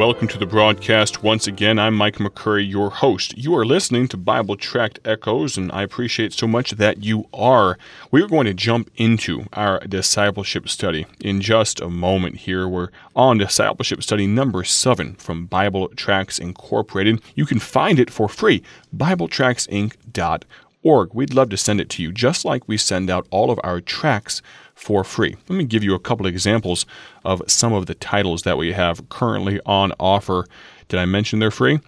welcome to the broadcast once again. I'm Mike McCurry, your host. You are listening to Bible Tract Echoes, and I appreciate so much that you are. We are going to jump into our discipleship study in just a moment here. We're on discipleship study number seven from Bible Tracts Incorporated. You can find it for free, BibleTractsInc.org. We'd love to send it to you, just like we send out all of our tracts for free. Let me give you a couple examples of some of the titles that we have currently on offer. Did I mention they're free?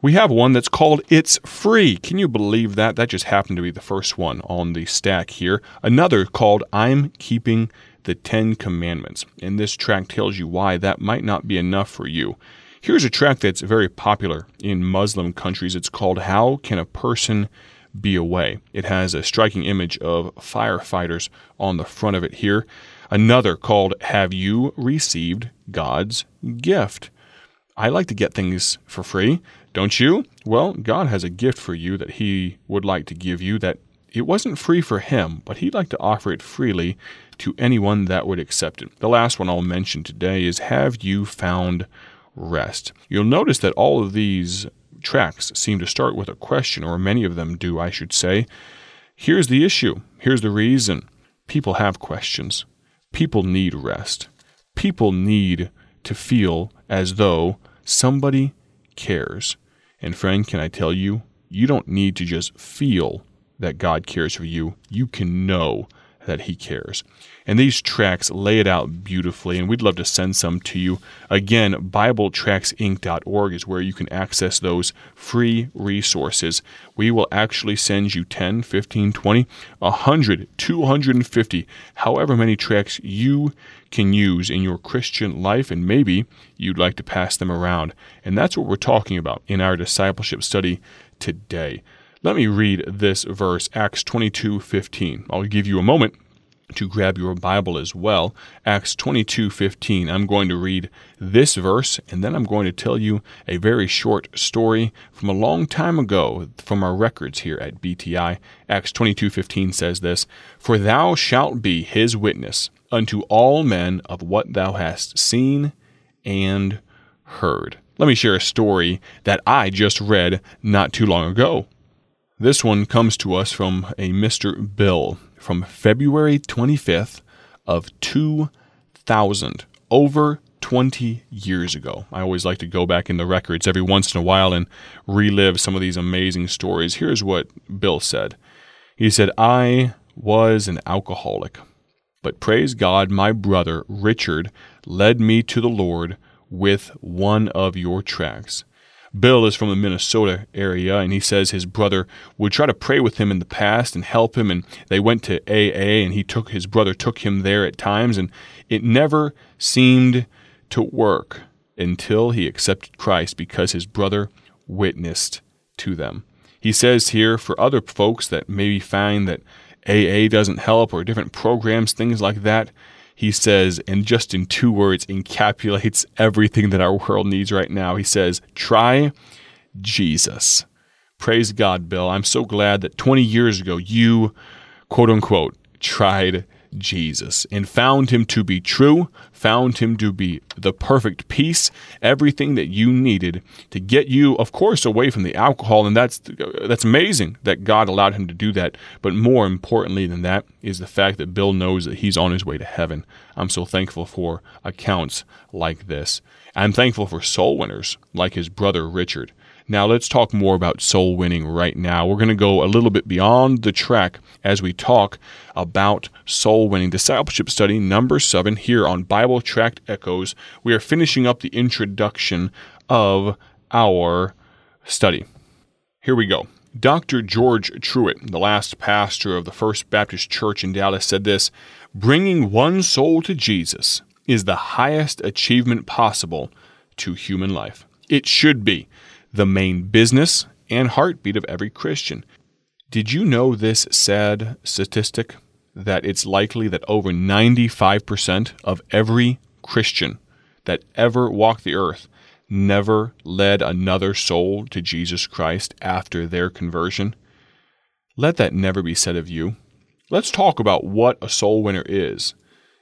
We have one that's called It's Free. Can you believe that? That just happened to be the first one on the stack here. Another called I'm Keeping the Ten Commandments. And this tract tells you why that might not be enough for you. Here's a tract that's very popular in Muslim countries. It's called How Can a Person be away. It has a striking image of firefighters on the front of it here. Another called Have You Received God's Gift? I like to get things for free, don't you? Well, God has a gift for you that He would like to give you that it wasn't free for Him, but He'd like to offer it freely to anyone that would accept it. The last one I'll mention today is Have You Found Rest? You'll notice that all of these tracts seem to start with a question, or many of them do, I should say. Here's the issue. Here's the reason. People have questions. People need rest. People need to feel as though somebody cares. And, friend, can I tell you, you don't need to just feel that God cares for you. You can know that He cares. And these tracts lay it out beautifully, and we'd love to send some to you. Again, BibleTractsInc.org is where you can access those free resources. We will actually send you 10, 15, 20, 100, 250, however many tracts you can use in your Christian life, and maybe you'd like to pass them around. And that's what we're talking about in our discipleship study today. Let me read this verse, Acts 22:15. I'll give you a moment to grab your Bible as well. Acts 22:15. I'm going to read this verse and then I'm going to tell you a very short story from a long time ago from our records here at BTI. Acts 22:15 says this, "For thou shalt be his witness unto all men of what thou hast seen and heard." Let me share a story that I just read not too long ago. This one comes to us from a Mr. Bill from February 25th of 2000, over 20 years ago. I always like to go back in the records every once in a while and relive some of these amazing stories. Here's what Bill said. He said, "I was an alcoholic, but praise God, my brother Richard led me to the Lord with one of your tracks. Bill is from the Minnesota area, and he says his brother would try to pray with him in the past and help him. And they went to AA, and he took his brother took him there at times, and it never seemed to work until he accepted Christ because his brother witnessed to them. He says here for other folks that maybe find that AA doesn't help or different programs, things like that he says, and just in two words, encapsulates everything that our world needs right now. He says, Try Jesus. Praise God, Bill. I'm so glad that 20 years ago you, quote unquote, tried Jesus and found him to be true, found him to be the perfect peace, everything that you needed to get you, of course, away from the alcohol. And that's that's amazing that God allowed him to do that. But more importantly than that is the fact that Bill knows that he's on his way to heaven. I'm so thankful for accounts like this. I'm thankful for soul winners like his brother Richard. Now, let's talk more about soul winning right now. We're going to go a little bit beyond the tract as we talk about soul winning. Discipleship study number seven here on Bible Tract Echoes. We are finishing up the introduction of our study. Here we go. Dr. George Truett, the last pastor of the First Baptist Church in Dallas, said this Bringing one soul to Jesus is the highest achievement possible to human life. It should be the main business and heartbeat of every Christian. Did you know this sad statistic that it's likely that over 95% of every Christian that ever walked the earth never led another soul to Jesus Christ after their conversion? Let that never be said of you. Let's talk about what a soul winner is.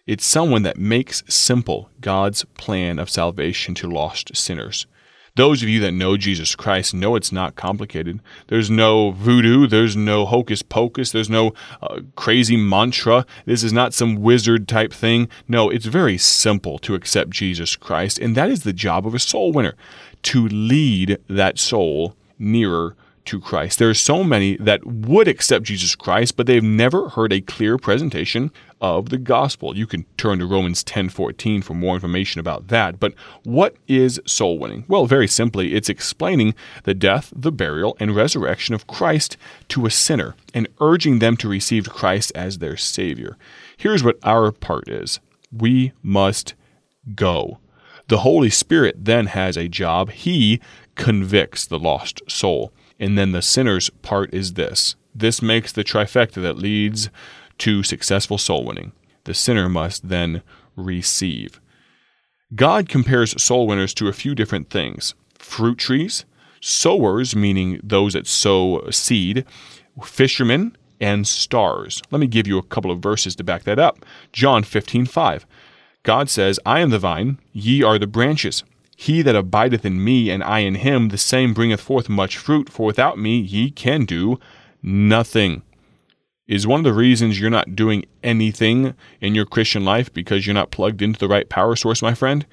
It's someone that makes simple God's plan of salvation to lost sinners. Those of you that know Jesus Christ know it's not complicated. There's no voodoo, there's no hocus pocus, there's no uh, crazy mantra. This is not some wizard type thing. No, it's very simple to accept Jesus Christ, and that is the job of a soul winner to lead that soul nearer to Christ. There are so many that would accept Jesus Christ, but they've never heard a clear presentation of the gospel. You can turn to Romans 10:14 for more information about that. But what is soul winning? Well, very simply, it's explaining the death, the burial, and resurrection of Christ to a sinner and urging them to receive Christ as their savior. Here's what our part is. We must go. The Holy Spirit then has a job. He convicts the lost soul. And then the sinner's part is this this makes the trifecta that leads to successful soul winning. The sinner must then receive. God compares soul winners to a few different things fruit trees, sowers, meaning those that sow seed, fishermen, and stars. Let me give you a couple of verses to back that up. John 15, 5. God says, I am the vine, ye are the branches. He that abideth in me, and I in him, the same bringeth forth much fruit, for without me ye can do nothing. Is one of the reasons you're not doing anything in your Christian life because you're not plugged into the right power source, my friend?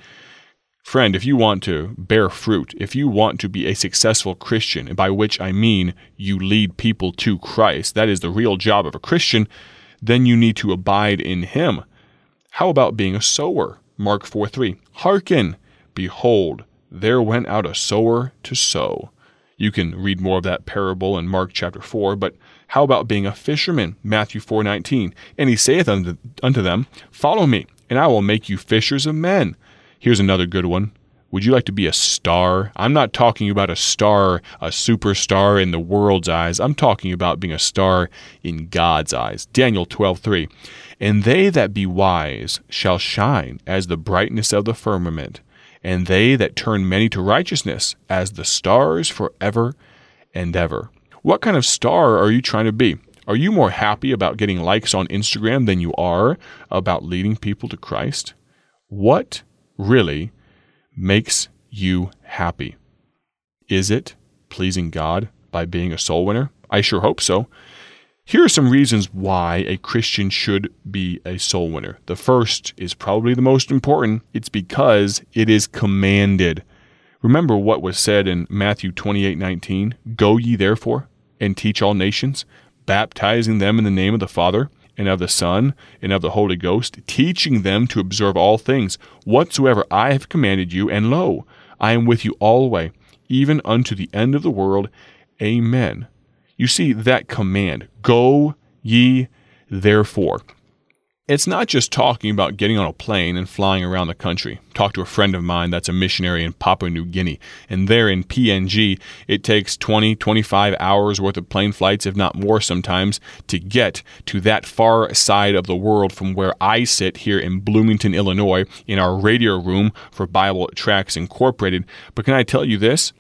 Friend, if you want to bear fruit, if you want to be a successful Christian, by which I mean you lead people to Christ, that is the real job of a Christian, then you need to abide in Him. How about being a sower? Mark 4 3. Hearken, Behold, there went out a sower to sow. You can read more of that parable in Mark chapter 4, but how about being a fisherman? Matthew 4:19. And he saith unto, unto them, Follow me, and I will make you fishers of men. Here's another good one. Would you like to be a star? I'm not talking about a star, a superstar in the world's eyes. I'm talking about being a star in God's eyes. Daniel 12:3. And they that be wise shall shine as the brightness of the firmament and they that turn many to righteousness as the stars forever and ever. What kind of star are you trying to be? Are you more happy about getting likes on Instagram than you are about leading people to Christ? What really makes you happy? Is it pleasing God by being a soul winner? I sure hope so. Here are some reasons why a Christian should be a soul winner. The first is probably the most important it's because it is commanded. Remember what was said in Matthew 28 19 Go ye therefore and teach all nations, baptizing them in the name of the Father and of the Son and of the Holy Ghost, teaching them to observe all things whatsoever I have commanded you, and lo, I am with you alway, even unto the end of the world. Amen. You see that command go ye therefore. It's not just talking about getting on a plane and flying around the country. Talk to a friend of mine that's a missionary in Papua New Guinea, and there in PNG, it takes 20, 25 hours worth of plane flights, if not more sometimes, to get to that far side of the world from where I sit here in Bloomington, Illinois, in our radio room for Bible Tracts Incorporated. But can I tell you this?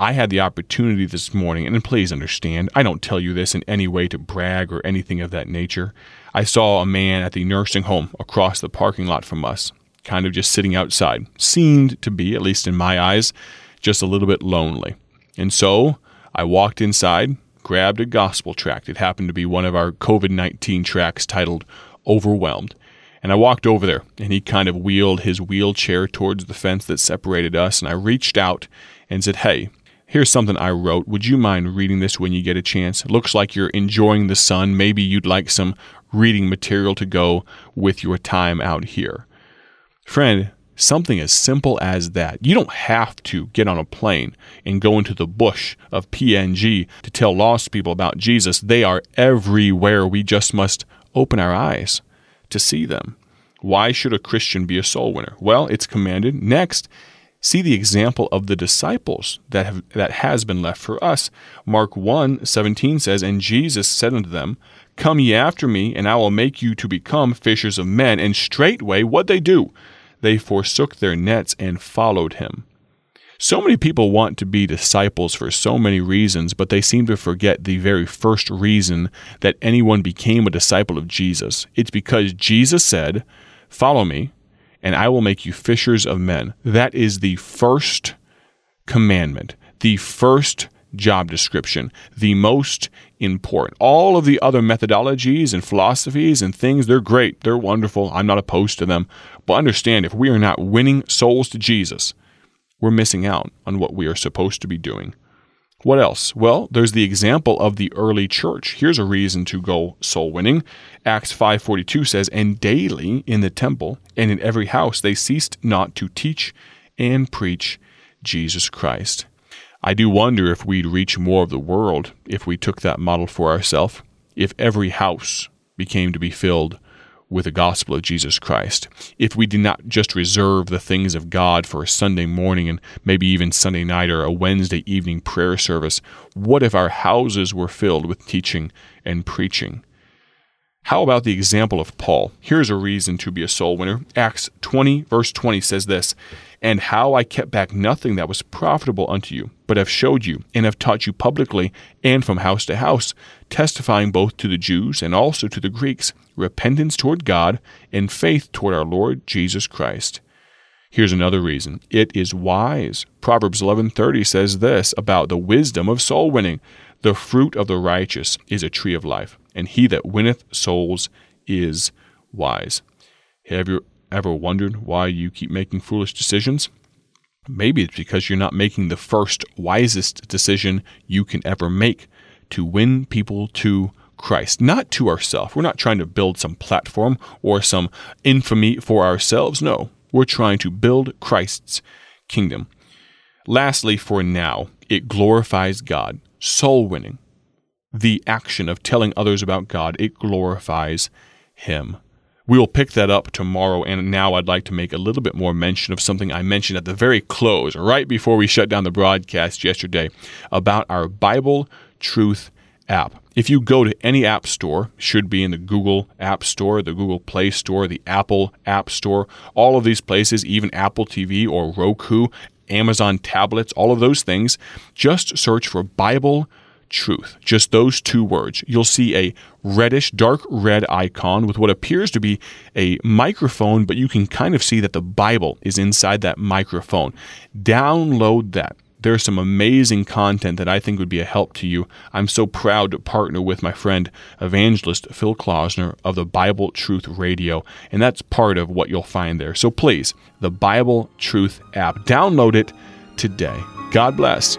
I had the opportunity this morning, and please understand, I don't tell you this in any way to brag or anything of that nature. I saw a man at the nursing home across the parking lot from us, kind of just sitting outside. Seemed to be, at least in my eyes, just a little bit lonely. And so I walked inside, grabbed a gospel tract. It happened to be one of our COVID 19 tracts titled Overwhelmed. And I walked over there, and he kind of wheeled his wheelchair towards the fence that separated us. And I reached out and said, Hey, Here's something I wrote. Would you mind reading this when you get a chance? It looks like you're enjoying the sun. Maybe you'd like some reading material to go with your time out here. Friend, something as simple as that. You don't have to get on a plane and go into the bush of PNG to tell lost people about Jesus. They are everywhere. We just must open our eyes to see them. Why should a Christian be a soul winner? Well, it's commanded. Next, see the example of the disciples that have that has been left for us. Mark 1 17 says, And Jesus said unto them, Come ye after me, and I will make you to become fishers of men. And straightway what they do? They forsook their nets and followed him. So many people want to be disciples for so many reasons, but they seem to forget the very first reason that anyone became a disciple of Jesus. It's because Jesus said, Follow me, and I will make you fishers of men. That is the first commandment, the first job description, the most important. All of the other methodologies and philosophies and things, they're great. They're wonderful. I'm not opposed to them. But understand if we are not winning souls to Jesus, we're missing out on what we are supposed to be doing. What else? Well, there's the example of the early church. Here's a reason to go soul winning. Acts 5:42 says, "And daily in the temple and in every house they ceased not to teach and preach Jesus Christ." I do wonder if we'd reach more of the world if we took that model for ourselves, if every house became to be filled with the gospel of Jesus Christ. If we did not just reserve the things of God for a Sunday morning and maybe even Sunday night or a Wednesday evening prayer service, what if our houses were filled with teaching and preaching? How about the example of Paul? Here's a reason to be a soul winner. Acts 20, verse 20 says this And how I kept back nothing that was profitable unto you, but have showed you, and have taught you publicly, and from house to house, testifying both to the Jews and also to the Greeks, repentance toward God and faith toward our Lord Jesus Christ. Here's another reason. It is wise. Proverbs 11:30 says this about the wisdom of soul winning. The fruit of the righteous is a tree of life, and he that winneth souls is wise. Have you ever wondered why you keep making foolish decisions? Maybe it's because you're not making the first wisest decision you can ever make to win people to Christ, not to ourselves. We're not trying to build some platform or some infamy for ourselves. No, we're trying to build Christ's kingdom. Lastly, for now, it glorifies God soul winning, the action of telling others about God, it glorifies Him. We will pick that up tomorrow, and now I'd like to make a little bit more mention of something I mentioned at the very close, right before we shut down the broadcast yesterday, about our Bible Truth app. If you go to any app store, should be in the Google App Store, the Google Play Store, the Apple App Store, all of these places, even Apple TV or Roku, Amazon tablets, all of those things, just search for Bible truth. Just those two words. You'll see a reddish, dark red icon with what appears to be a microphone, but you can kind of see that the Bible is inside that microphone. Download that there's some amazing content that I think would be a help to you. I'm so proud to partner with my friend evangelist Phil Klausner of the Bible Truth Radio, and that's part of what you'll find there. So please, the Bible Truth app, download it today. God bless.